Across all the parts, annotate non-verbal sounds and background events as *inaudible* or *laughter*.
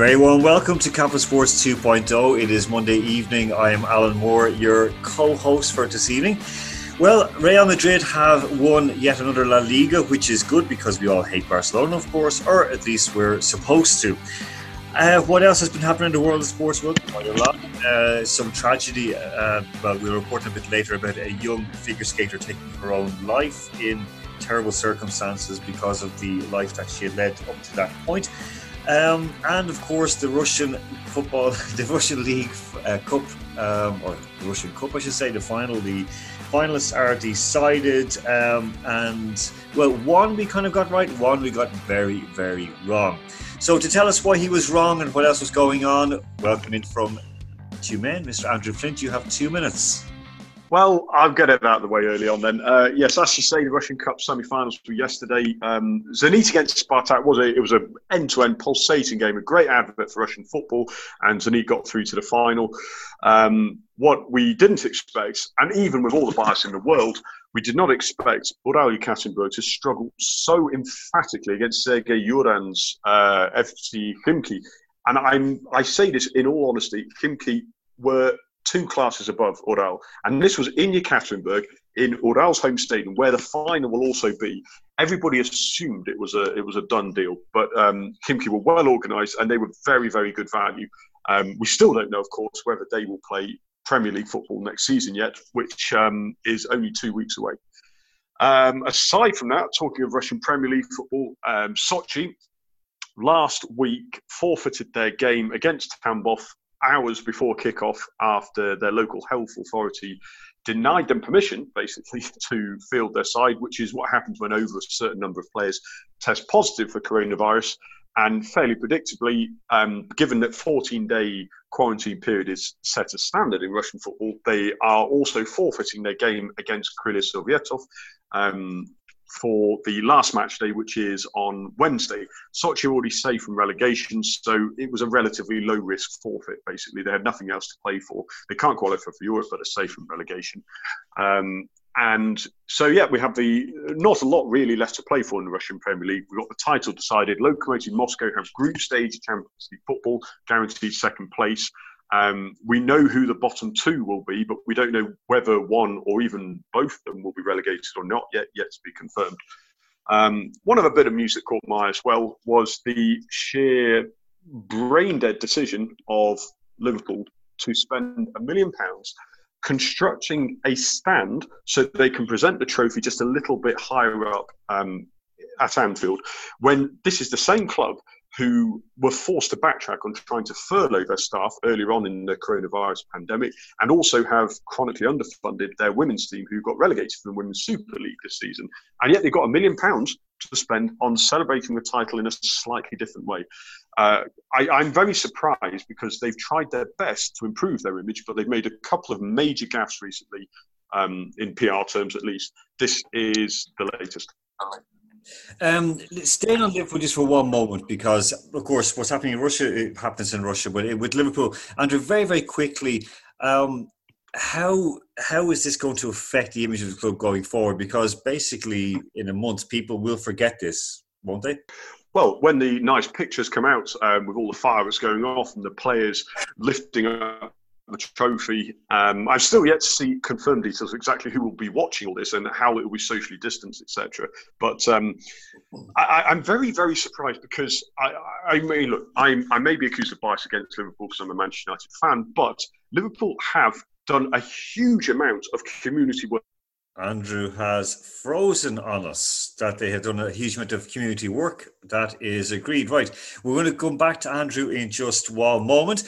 very warm welcome to Campus Sports 2.0. It is Monday evening. I am Alan Moore, your co host for this evening. Well, Real Madrid have won yet another La Liga, which is good because we all hate Barcelona, of course, or at least we're supposed to. Uh, what else has been happening in the world of sports? Well, quite a lot. Uh, some tragedy. Uh, well, we'll report a bit later about a young figure skater taking her own life in terrible circumstances because of the life that she had led up to that point. Um, and of course, the Russian football, *laughs* the Russian League uh, Cup, um, or the Russian Cup, I should say, the final, the finalists are decided. Um, and well, one we kind of got right, one we got very, very wrong. So to tell us why he was wrong and what else was going on, welcome in from two men, Mr. Andrew Flint. You have two minutes. Well, I'll get it out of the way early on then. Uh, yes, as you say, the Russian Cup semi-finals were yesterday. Um, Zenit against Spartak was a it was an end-to-end pulsating game, a great advert for Russian football, and Zenit got through to the final. Um, what we didn't expect, and even with all the bias in the world, we did not expect Ural Yekaterinburg to struggle so emphatically against Sergei Yuran's uh, FC Khimki. And I'm, I say this in all honesty, Khimki were two classes above Ural. And this was in Yekaterinburg, in Ural's home stadium, where the final will also be. Everybody assumed it was a it was a done deal, but um, Khimki were well organised and they were very very good value. Um, we still don't know, of course, whether they will play Premier League football next season yet, which um, is only two weeks away. Um, aside from that, talking of Russian Premier League football, um, Sochi last week forfeited their game against Tambov hours before kickoff after their local health authority denied them permission, basically, *laughs* to field their side, which is what happens when over a certain number of players test positive for coronavirus. And fairly predictably, um, given that 14 day quarantine period is set as standard in Russian football, they are also forfeiting their game against Krylia Sovetov. Um, for the last match day, which is on Wednesday. Sochi already safe from relegation, so it was a relatively low risk forfeit. Basically, they had nothing else to play for. They can't qualify for Europe, but are safe from relegation. Um, and so, yeah, we have the not a lot really left to play for in the Russian Premier League. We've got the title decided. Lokomotiv Moscow have group stage Champions League football, guaranteed second place. Um, we know who the bottom two will be, but we don't know whether one or even both of them will be relegated or not yet. Yet to be confirmed. Um, one a bit of music caught my eye as well was the sheer brain dead decision of Liverpool to spend a million pounds constructing a stand so they can present the trophy just a little bit higher up um, at Anfield. When this is the same club who were forced to backtrack on trying to furlough their staff earlier on in the coronavirus pandemic and also have chronically underfunded their women's team who got relegated from the Women's Super League this season. And yet they've got a million pounds to spend on celebrating the title in a slightly different way. Uh, I, am very surprised because they've tried their best to improve their image, but they've made a couple of major gaffes recently, um, in PR terms at least. This is the latest. Um, staying on Liverpool just for one moment, because of course what's happening in Russia happens in Russia, but with Liverpool, Andrew, very very quickly, um, how how is this going to affect the image of the club going forward? Because basically, in a month, people will forget this, won't they? Well, when the nice pictures come out um, with all the fireworks going off and the players lifting up the trophy. Um, I've still yet to see confirmed details of exactly who will be watching all this and how it will be socially distanced, etc. But um, I, am very, very surprised because I, I look, I'm, I may be accused of bias against Liverpool because I'm a Manchester United fan, but Liverpool have done a huge amount of community work. Andrew has frozen on us that they have done a huge amount of community work. That is agreed. Right. We're going to come back to Andrew in just one moment.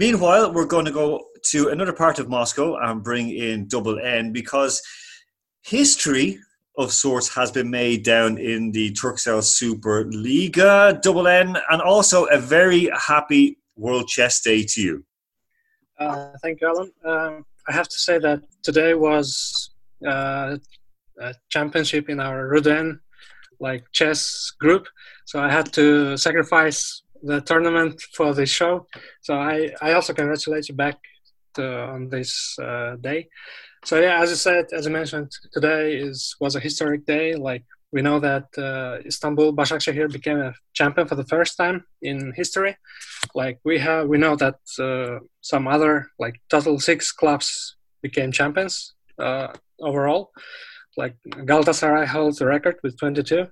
Meanwhile, we're going to go to another part of Moscow and bring in Double N because history of sorts has been made down in the Turkcell Super Liga, Double N, and also a very happy World Chess Day to you. Uh, thank you, Alan. Um, I have to say that today was uh, a championship in our Ruden like chess group, so I had to sacrifice the tournament for this show. So I, I also congratulate you back to, on this uh, day. So yeah, as I said, as I mentioned, today is was a historic day. Like we know that uh, Istanbul Başakşehir became a champion for the first time in history. Like we have, we know that uh, some other like total six clubs became champions uh, overall. Like Galatasaray holds the record with 22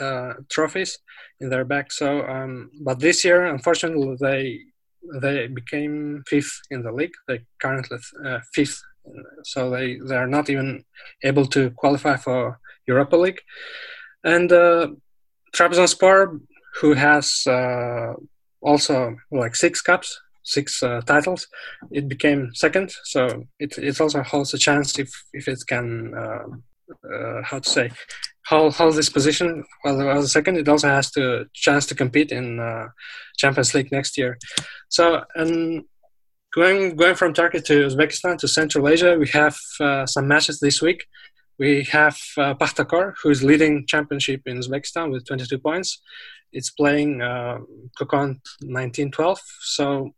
uh, trophies in their back. So, um, but this year, unfortunately, they they became fifth in the league. They currently uh, fifth, so they they are not even able to qualify for Europa League. And uh, Trabzonspor, who has uh, also like six cups, six uh, titles, it became second. So it it also holds a chance if if it can uh, uh, how to say hold hold this position well as a second. It also has to chance to compete in uh, Champions League next year. So and going going from Turkey to Uzbekistan to Central Asia, we have uh, some matches this week. We have uh, who is leading championship in Uzbekistan with 22 points. It's playing uh, Kokand 1912. So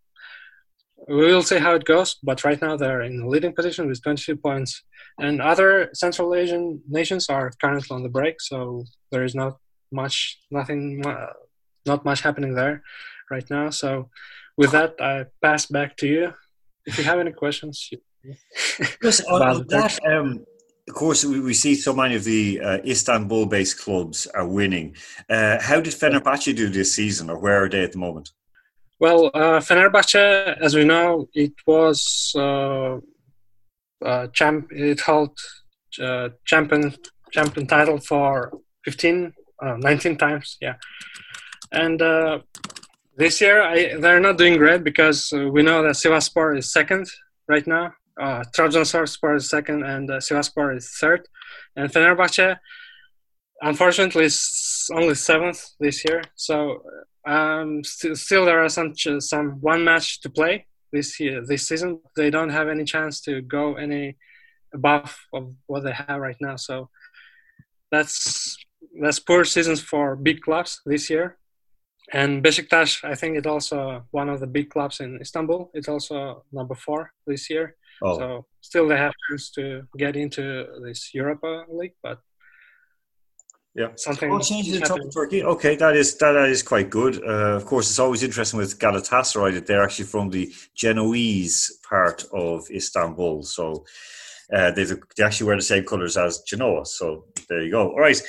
we will see how it goes. But right now they're in the leading position with 22 points. And other Central Asian nations are currently on the break. So there is not much, nothing, uh, not much happening there right now. So with that, I pass back to you. If you have any questions. *laughs* yes, on that, um, of course, we, we see so many of the uh, Istanbul-based clubs are winning. Uh, how did Fenerbahce do this season, or where are they at the moment? Well, uh, Fenerbahce, as we know, it was uh, uh, champ. It held uh, champion champion title for 15, uh, 19 times. Yeah, and uh, this year I, they're not doing great because we know that Sivasspor is second right now uh, Trabzonspor is second and uh, Sivasspor is third. And Fenerbahce, unfortunately, is only seventh this year. So um, st- still there are some ch- some one match to play this year this season. They don't have any chance to go any above of what they have right now. So that's that's poor seasons for big clubs this year. And Besiktas, I think it's also one of the big clubs in Istanbul. It's also number four this year. Oh. So still they have chance to get into this Europa League, but yeah, something. Oh, change the top of Turkey. Okay, that is that, that is quite good. Uh, of course, it's always interesting with Galatasaray that they're actually from the Genoese part of Istanbul. So uh, they actually wear the same colours as Genoa. So there you go. All right.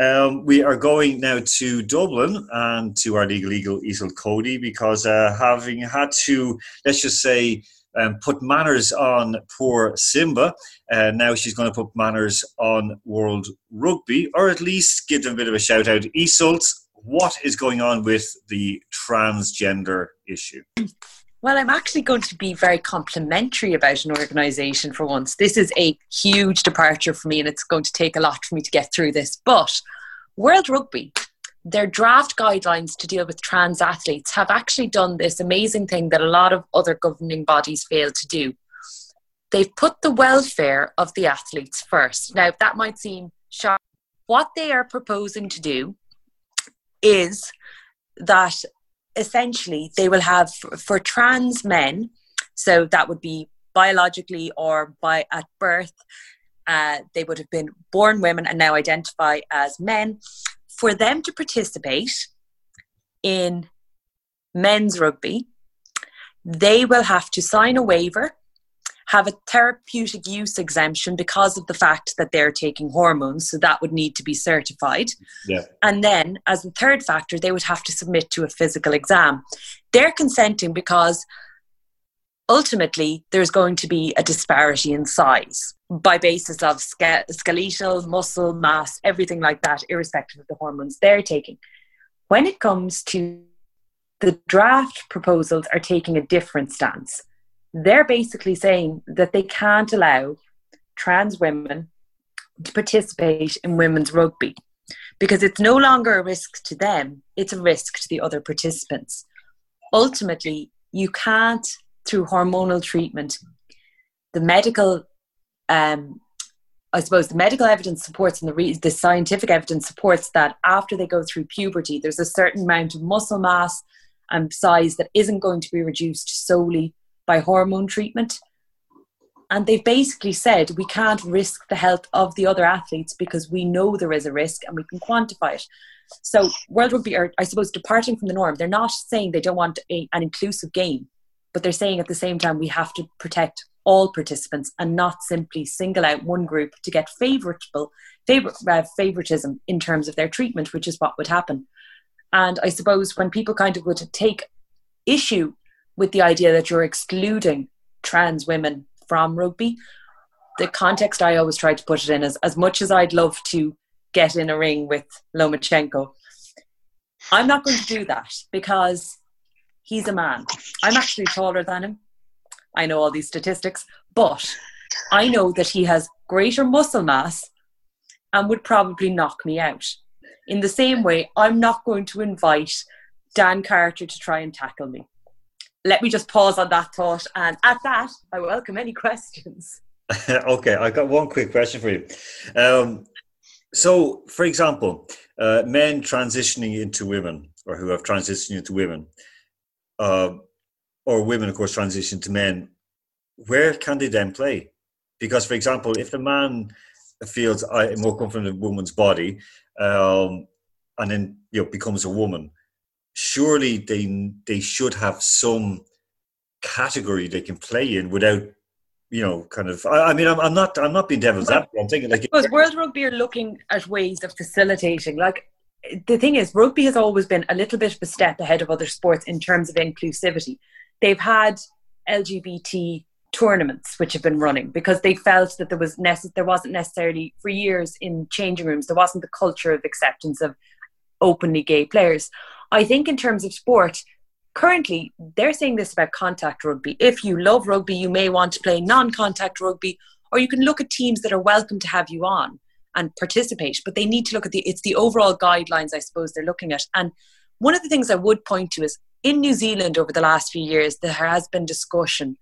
Um, we are going now to Dublin and to our legal eagle Iseult Cody because uh, having had to, let's just say, um, put manners on poor Simba. Uh, now she's going to put manners on World Rugby, or at least give them a bit of a shout out. Iseult, what is going on with the transgender issue? Well, I'm actually going to be very complimentary about an organisation for once. This is a huge departure for me, and it's going to take a lot for me to get through this. But World Rugby their draft guidelines to deal with trans athletes have actually done this amazing thing that a lot of other governing bodies fail to do. They've put the welfare of the athletes first. Now, that might seem sharp. What they are proposing to do is that essentially they will have for trans men, so that would be biologically or by at birth, uh, they would have been born women and now identify as men for them to participate in men's rugby, they will have to sign a waiver, have a therapeutic use exemption because of the fact that they're taking hormones, so that would need to be certified. Yeah. And then, as the third factor, they would have to submit to a physical exam. They're consenting because ultimately there's going to be a disparity in size by basis of skeletal, muscle mass, everything like that, irrespective of the hormones they're taking. When it comes to the draft proposals are taking a different stance. They're basically saying that they can't allow trans women to participate in women's rugby because it's no longer a risk to them, it's a risk to the other participants. Ultimately, you can't through hormonal treatment. The medical, um, I suppose, the medical evidence supports and the, re- the scientific evidence supports that after they go through puberty, there's a certain amount of muscle mass and size that isn't going to be reduced solely by hormone treatment. And they've basically said we can't risk the health of the other athletes because we know there is a risk and we can quantify it. So World Rugby are, I suppose, departing from the norm. They're not saying they don't want a, an inclusive game, but they're saying at the same time we have to protect all participants and not simply single out one group to get favorable favor, uh, favoritism in terms of their treatment, which is what would happen. And I suppose when people kind of would take issue with the idea that you're excluding trans women from rugby, the context I always try to put it in is as much as I'd love to get in a ring with Lomachenko, I'm not going to do that because he's a man. I'm actually taller than him. I know all these statistics, but I know that he has greater muscle mass and would probably knock me out. In the same way, I'm not going to invite Dan Carter to try and tackle me. Let me just pause on that thought, and at that, I welcome any questions. *laughs* okay, I've got one quick question for you. Um, so, for example, uh, men transitioning into women, or who have transitioned into women, uh, or women, of course, transition to men, where can they then play? Because, for example, if the man feels uh, more comfortable in a woman's body, um, and then you know becomes a woman, surely they they should have some category they can play in without you know, kind of. I, I mean, I'm, I'm, not. I'm not being devil's advocate. I'm thinking like because World Rugby are looking at ways of facilitating. Like the thing is, rugby has always been a little bit of a step ahead of other sports in terms of inclusivity. They've had LGBT tournaments which have been running because they felt that there was nece- there wasn't necessarily for years in changing rooms there wasn't the culture of acceptance of openly gay players. I think in terms of sport, currently they're saying this about contact rugby. If you love rugby, you may want to play non contact rugby, or you can look at teams that are welcome to have you on and participate. But they need to look at the it's the overall guidelines, I suppose, they're looking at. And one of the things I would point to is in New Zealand over the last few years, there has been discussion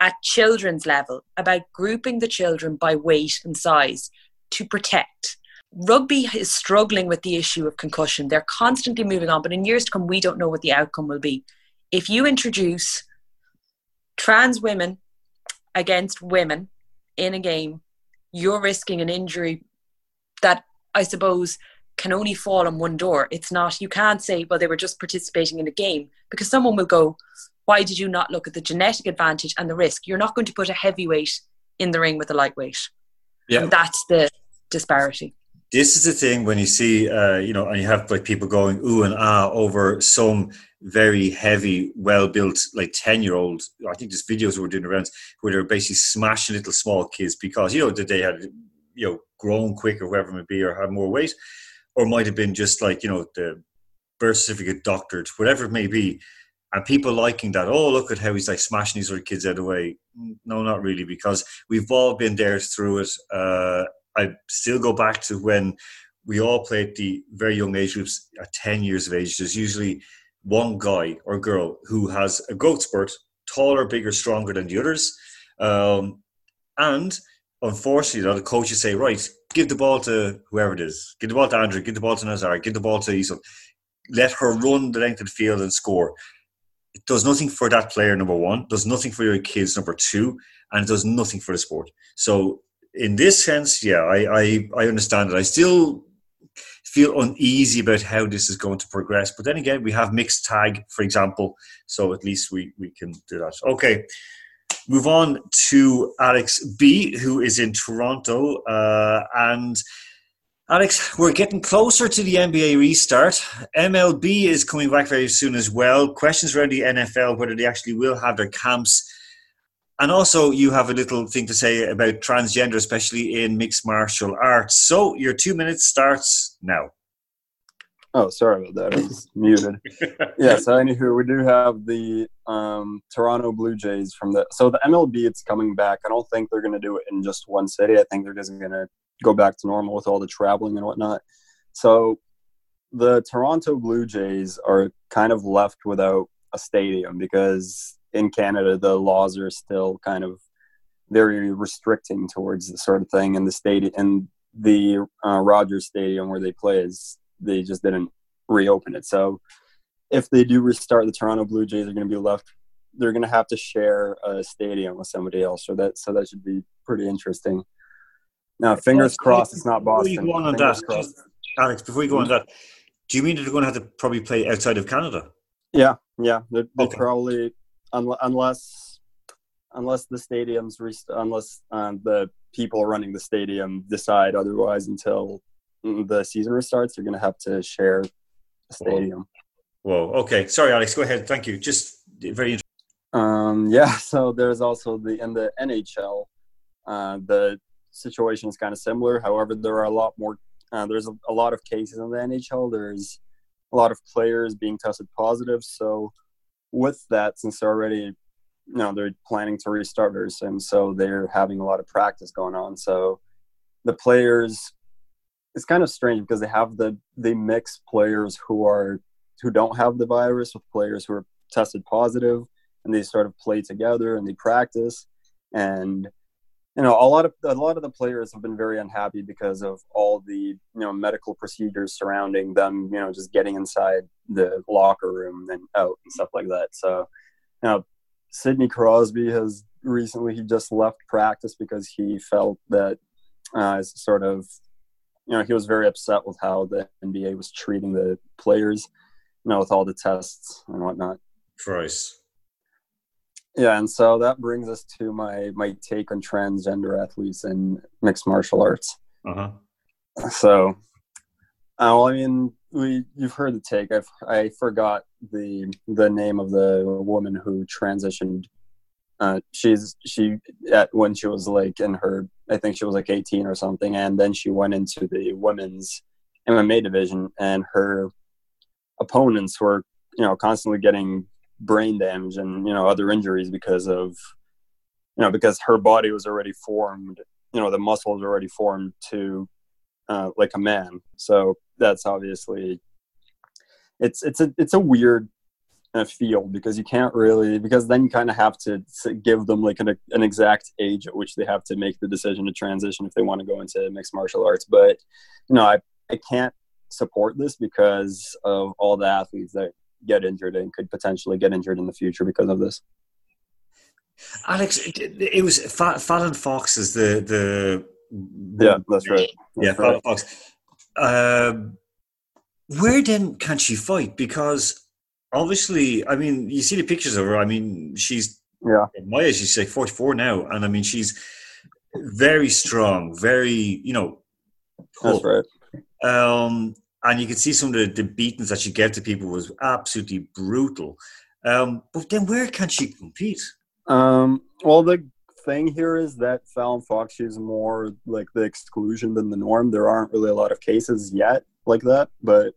at children's level about grouping the children by weight and size to protect rugby is struggling with the issue of concussion. They're constantly moving on, but in years to come, we don't know what the outcome will be. If you introduce trans women against women in a game, you're risking an injury that I suppose can only fall on one door. It's not, you can't say, well, they were just participating in a game because someone will go, why did you not look at the genetic advantage and the risk? You're not going to put a heavyweight in the ring with a lightweight. Yeah. And that's the disparity this is the thing when you see, uh, you know, and you have like people going ooh and ah over some very heavy, well built, like 10 year old. I think there's videos we're doing around where they're basically smashing little small kids because, you know, that they had, you know, grown quick or whatever it may be or had more weight, or might have been just like, you know, the birth certificate doctored, whatever it may be. And people liking that, oh, look at how he's like smashing these other kids out of the way. No, not really, because we've all been there through it. Uh, I still go back to when we all play at the very young age groups at 10 years of age. There's usually one guy or girl who has a growth spurt, taller, bigger, stronger than the others. Um, and unfortunately, the coaches say, right, give the ball to whoever it is. Give the ball to Andrew, give the ball to Nazar, give the ball to Iseult. Let her run the length of the field and score. It does nothing for that player, number one, does nothing for your kids, number two, and it does nothing for the sport. So in this sense, yeah, I, I, I understand it. I still feel uneasy about how this is going to progress. But then again, we have mixed tag, for example, so at least we, we can do that. Okay, move on to Alex B, who is in Toronto. Uh, and Alex, we're getting closer to the NBA restart. MLB is coming back very soon as well. Questions around the NFL, whether they actually will have their camps and also, you have a little thing to say about transgender, especially in mixed martial arts. So, your two minutes starts now. Oh, sorry about that. I was *laughs* muted. *laughs* Yeah, so anywho, we do have the um, Toronto Blue Jays from the. So the MLB, it's coming back. I don't think they're going to do it in just one city. I think they're just going to go back to normal with all the traveling and whatnot. So the Toronto Blue Jays are kind of left without a stadium because in Canada, the laws are still kind of very restricting towards the sort of thing. And the stadium and the uh, Rogers Stadium where they play is they just didn't reopen it. So if they do restart, the Toronto Blue Jays are going to be left they're going to have to share a stadium with somebody else, so that so that should be pretty interesting. Now, fingers crossed, it's not Boston. Before you go on, on that, Alex, before you go on that, do you mean that they're going to have to probably play outside of Canada? Yeah, yeah, they're, they're Okay. probably unless unless the stadiums rest- unless um, the people running the stadium decide otherwise until the season restarts, they're going to have to share a stadium. Whoa. Okay. Sorry, Alex. Go ahead. Thank you. Just very interesting. Um, *laughs* yeah, so there's also the in the NHL, uh, the situation is kind of similar. However, there are a lot more. Uh, there's a, a lot of cases in the NHL. There's a lot of players being tested positive. So with that, since they're already, you know, they're planning to restart their sim, so they're having a lot of practice going on. So the players, it's kind of strange because they have the they mix players who are who don't have the virus with players who are tested positive and they sort of play together and they practice. And you know a lot of a lot of the players have been very unhappy because of all the you know medical procedures surrounding them you know just getting inside the locker room and out and stuff like that. So you know sidney crosby has recently he just left practice because he felt that uh, sort of you know he was very upset with how the nba was treating the players you know with all the tests and whatnot Christ. yeah, and so that brings us to my my take on transgender athletes in mixed martial arts. Uh huh. So, uh, well, I mean, we you've heard the take. I I forgot the the name of the woman who transitioned. Uh, she's she at when she was like in her I think she was like 18 or something, and then she went into the women's MMA division, and her opponents were you know constantly getting brain damage and you know other injuries because of you know because her body was already formed you know the muscles already formed to uh, like a man. So that's obviously it's it's a it's a weird uh, field because you can't really because then you kind of have to give them like an, an exact age at which they have to make the decision to transition if they want to go into mixed martial arts but you know i i can't support this because of all the athletes that get injured and could potentially get injured in the future because of this. Alex, it, was Fa- Fallon Fox is the the Yeah, that's right. yeah, Fallon right. Fox. Um, where then can she fight? Because obviously, I mean, you see the pictures of her. I mean, she's Yeah, my age, she's like forty four now, and I mean, she's very strong, very you know. tough. right. Um, and you can see some of the, the beatings that she gave to people was absolutely brutal. Um, but then where can she compete? Um, well, the thing here is that Fallon Fox is more like the exclusion than the norm. There aren't really a lot of cases yet like that, but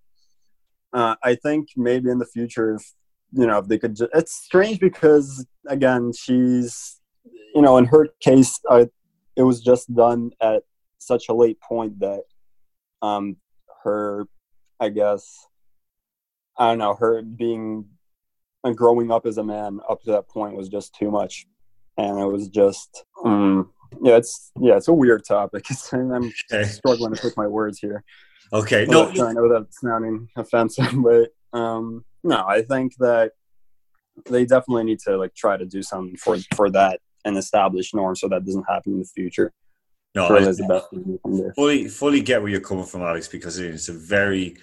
uh, I think maybe in the future, if you know, if they could, ju- it's strange because again, she's, you know, in her case, it was just done at such a late point that, um, her, I guess, I don't know, her being and growing up as a man up to that point was just too much. And it was just um, yeah it's yeah it's a weird topic *laughs* i'm Okay. struggling to pick my words here Okay, no i know that's sounding offensive *laughs* but um no i think that they definitely need to like try to do something for for that and establish norms so that doesn't happen in the future no, I the best thing from there fully fully get where you're coming from, Alex, because it's a very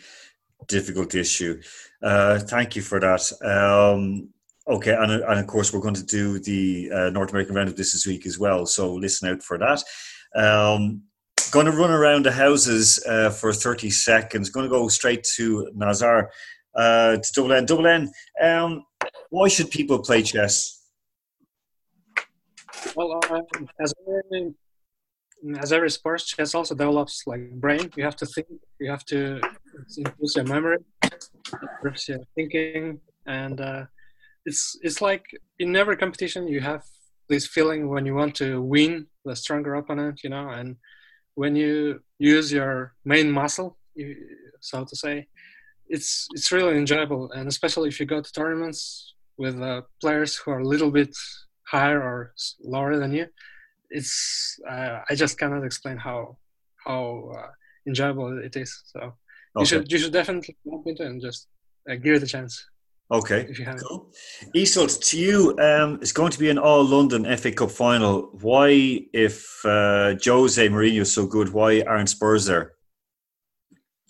difficult issue. Uh, thank you for that. Um, okay, and, and of course we're going to do the uh, North American round of this week as well. So listen out for that. Um, going to run around the houses uh, for 30 seconds. Going to go straight to Nazar uh, to Double N. Double N. Um, why should people play chess? Well, um, as every, as every sports, chess also develops like brain. You have to think. You have to it improves your memory, improves your thinking, and uh, it's it's like in every competition you have this feeling when you want to win the stronger opponent, you know, and when you use your main muscle, you, so to say, it's it's really enjoyable, and especially if you go to tournaments with uh, players who are a little bit higher or lower than you. It's uh, I just cannot explain how how uh, enjoyable it is. So you should you should definitely jump into it and just uh, give it a chance. Okay, cool. Iseult, to you, um, it's going to be an all London FA Cup final. Why, if uh, Jose Mourinho is so good, why aren't Spurs there?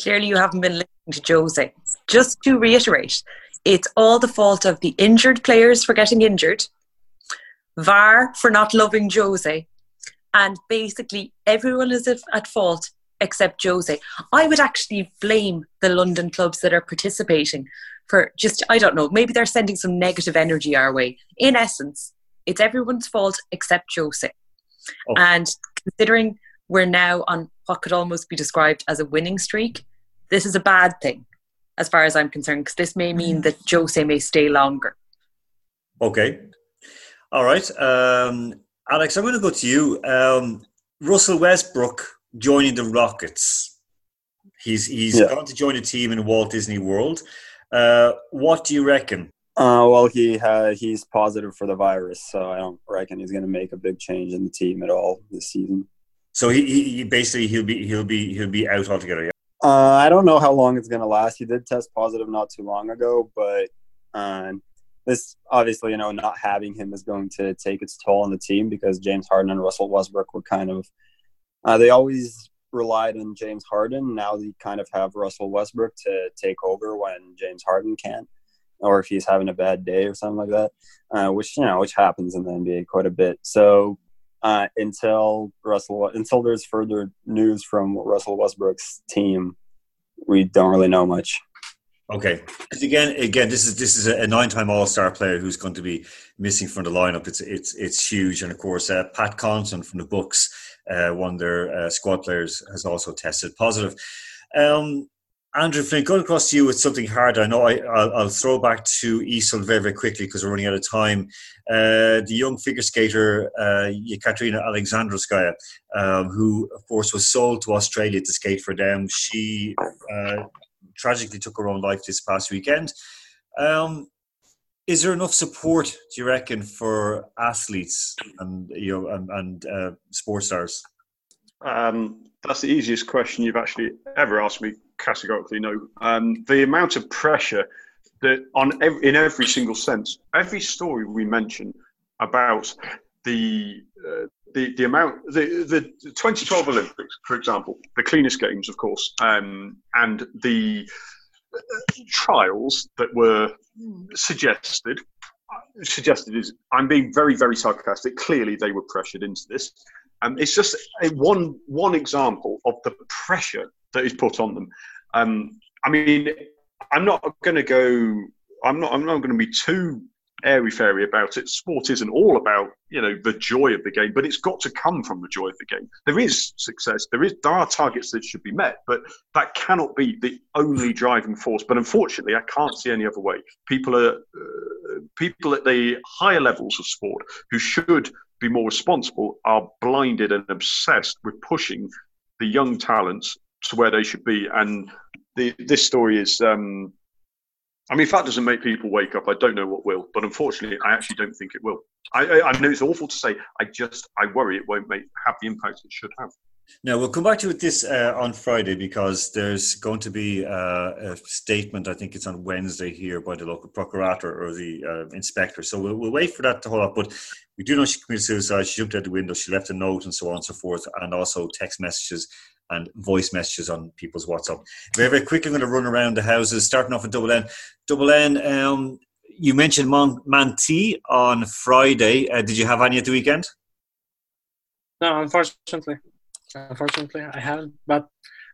Clearly, you haven't been listening to Jose. Just to reiterate, it's all the fault of the injured players for getting injured, VAR for not loving Jose, and basically everyone is at fault except Jose. I would actually blame the London clubs that are participating for just, I don't know, maybe they're sending some negative energy our way. In essence, it's everyone's fault except Jose. Oh. And considering we're now on what could almost be described as a winning streak, this is a bad thing as far as I'm concerned, because this may mean that Jose may stay longer. Okay. All right. Um, Alex, I'm going to go to you. Um, Russell Westbrook joining the Rockets. He's he's yeah. gone to join a team in Walt Disney World. Uh, what do you reckon? Uh, well, he uh, he's positive for the virus, so I don't reckon he's going to make a big change in the team at all this season. So he, he basically he'll be he'll be he'll be out altogether. Yeah. Uh, I don't know how long it's going to last. He did test positive not too long ago, but uh, this obviously, you know, not having him is going to take its toll on the team because James Harden and Russell Westbrook were kind of uh, they always relied on James Harden. Now they kind of have Russell Westbrook to take over when James Harden can't, or if he's having a bad day or something like that, uh, which you know which happens in the NBA quite a bit. So uh, until Russell until there's further news from Russell Westbrook's team, we don't really know much. Okay, again, again, this is this is a nine-time All-Star player who's going to be missing from the lineup. It's it's it's huge, and of course, uh, Pat Connaughton from the Bucks one of their uh, squad players has also tested positive. Um, Andrew Flint, going across to you with something hard. I know I, will throw back to Iseult very, very quickly because we're running out of time. Uh, the young figure skater, uh, Yekaterina Alexandrovskaya, um, who, of course, was sold to Australia to skate for them. She uh, tragically took her own life this past weekend. Um, is there enough support do you reckon for athletes and you know and, and uh, sports stars? Um, that's the easiest question you've actually ever asked me categorically no. Um, the amount of pressure that on every, in every single sense every story we mention about the uh, the, the amount the, the 2012 olympics for example the cleanest games of course um, and the trials that were suggested suggested is I'm being very very sarcastic. Clearly, they were pressured into this. Um, it's just a one one example of the pressure that is put on them. Um, I mean, I'm not going to go. I'm not. I'm not going to be too airy fairy about it. Sport isn't all about you know the joy of the game, but it's got to come from the joy of the game. There is success. There is there are targets that should be met, but that cannot be the only driving force. But unfortunately, I can't see any other way. People are uh, people at the higher levels of sport who should be more responsible are blinded and obsessed with pushing the young talents to where they should be. And the, this story is. Um, I mean, if that doesn't make people wake up, I don't know what will. But unfortunately, I actually don't think it will. I, I, I know it's awful to say. I just I worry it won't make have the impact it should have. Now we'll come back to with this uh, on Friday because there's going to be uh, a statement. I think it's on Wednesday here by the local procurator or the uh, inspector. So we'll, we'll, wait for that to hold up. But we do know she committed suicide. She jumped out the window. She left a note and so on and so forth, and also text messages and voice messages on people's WhatsApp. Very, very quickly, I'm going to run around the houses, starting off with Double N. Double N, um, you mentioned Mon- Manti on Friday. Uh, did you have any at the weekend? No, unfortunately. Unfortunately, I haven't. But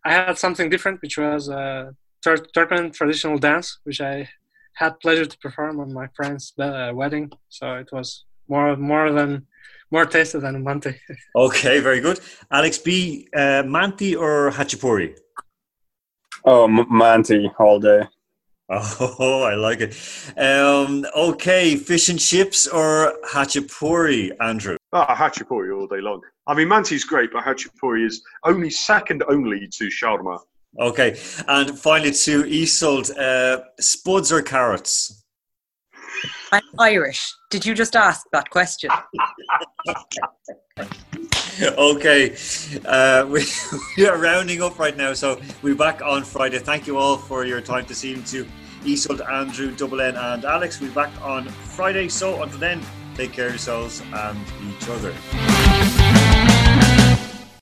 I had something different, which was a Tur- Turkmen traditional dance, which I had pleasure to perform on my friend's uh, wedding. So it was more more than more tasty than Manti. *laughs* okay, very good. Alex B, uh, Manti or Hachapuri? Oh, M- Manti all day. *laughs* Oh, I like it. Um, okay, fish and chips or Hachapuri, Andrew? Ah, Hachapuri all day long. I mean, Manti's great, but Hachapuri is only second only to shawarma. Okay, and finally to Iseult, uh, spuds or carrots? I'm Irish. Did you just ask that question? okay, uh, we, *laughs* we, are rounding up right now, so we're back on Friday. Thank you all for your time this evening to Iseult, Andrew, Double N, and Alex. We're back on Friday. So until then, take care of yourselves and each other.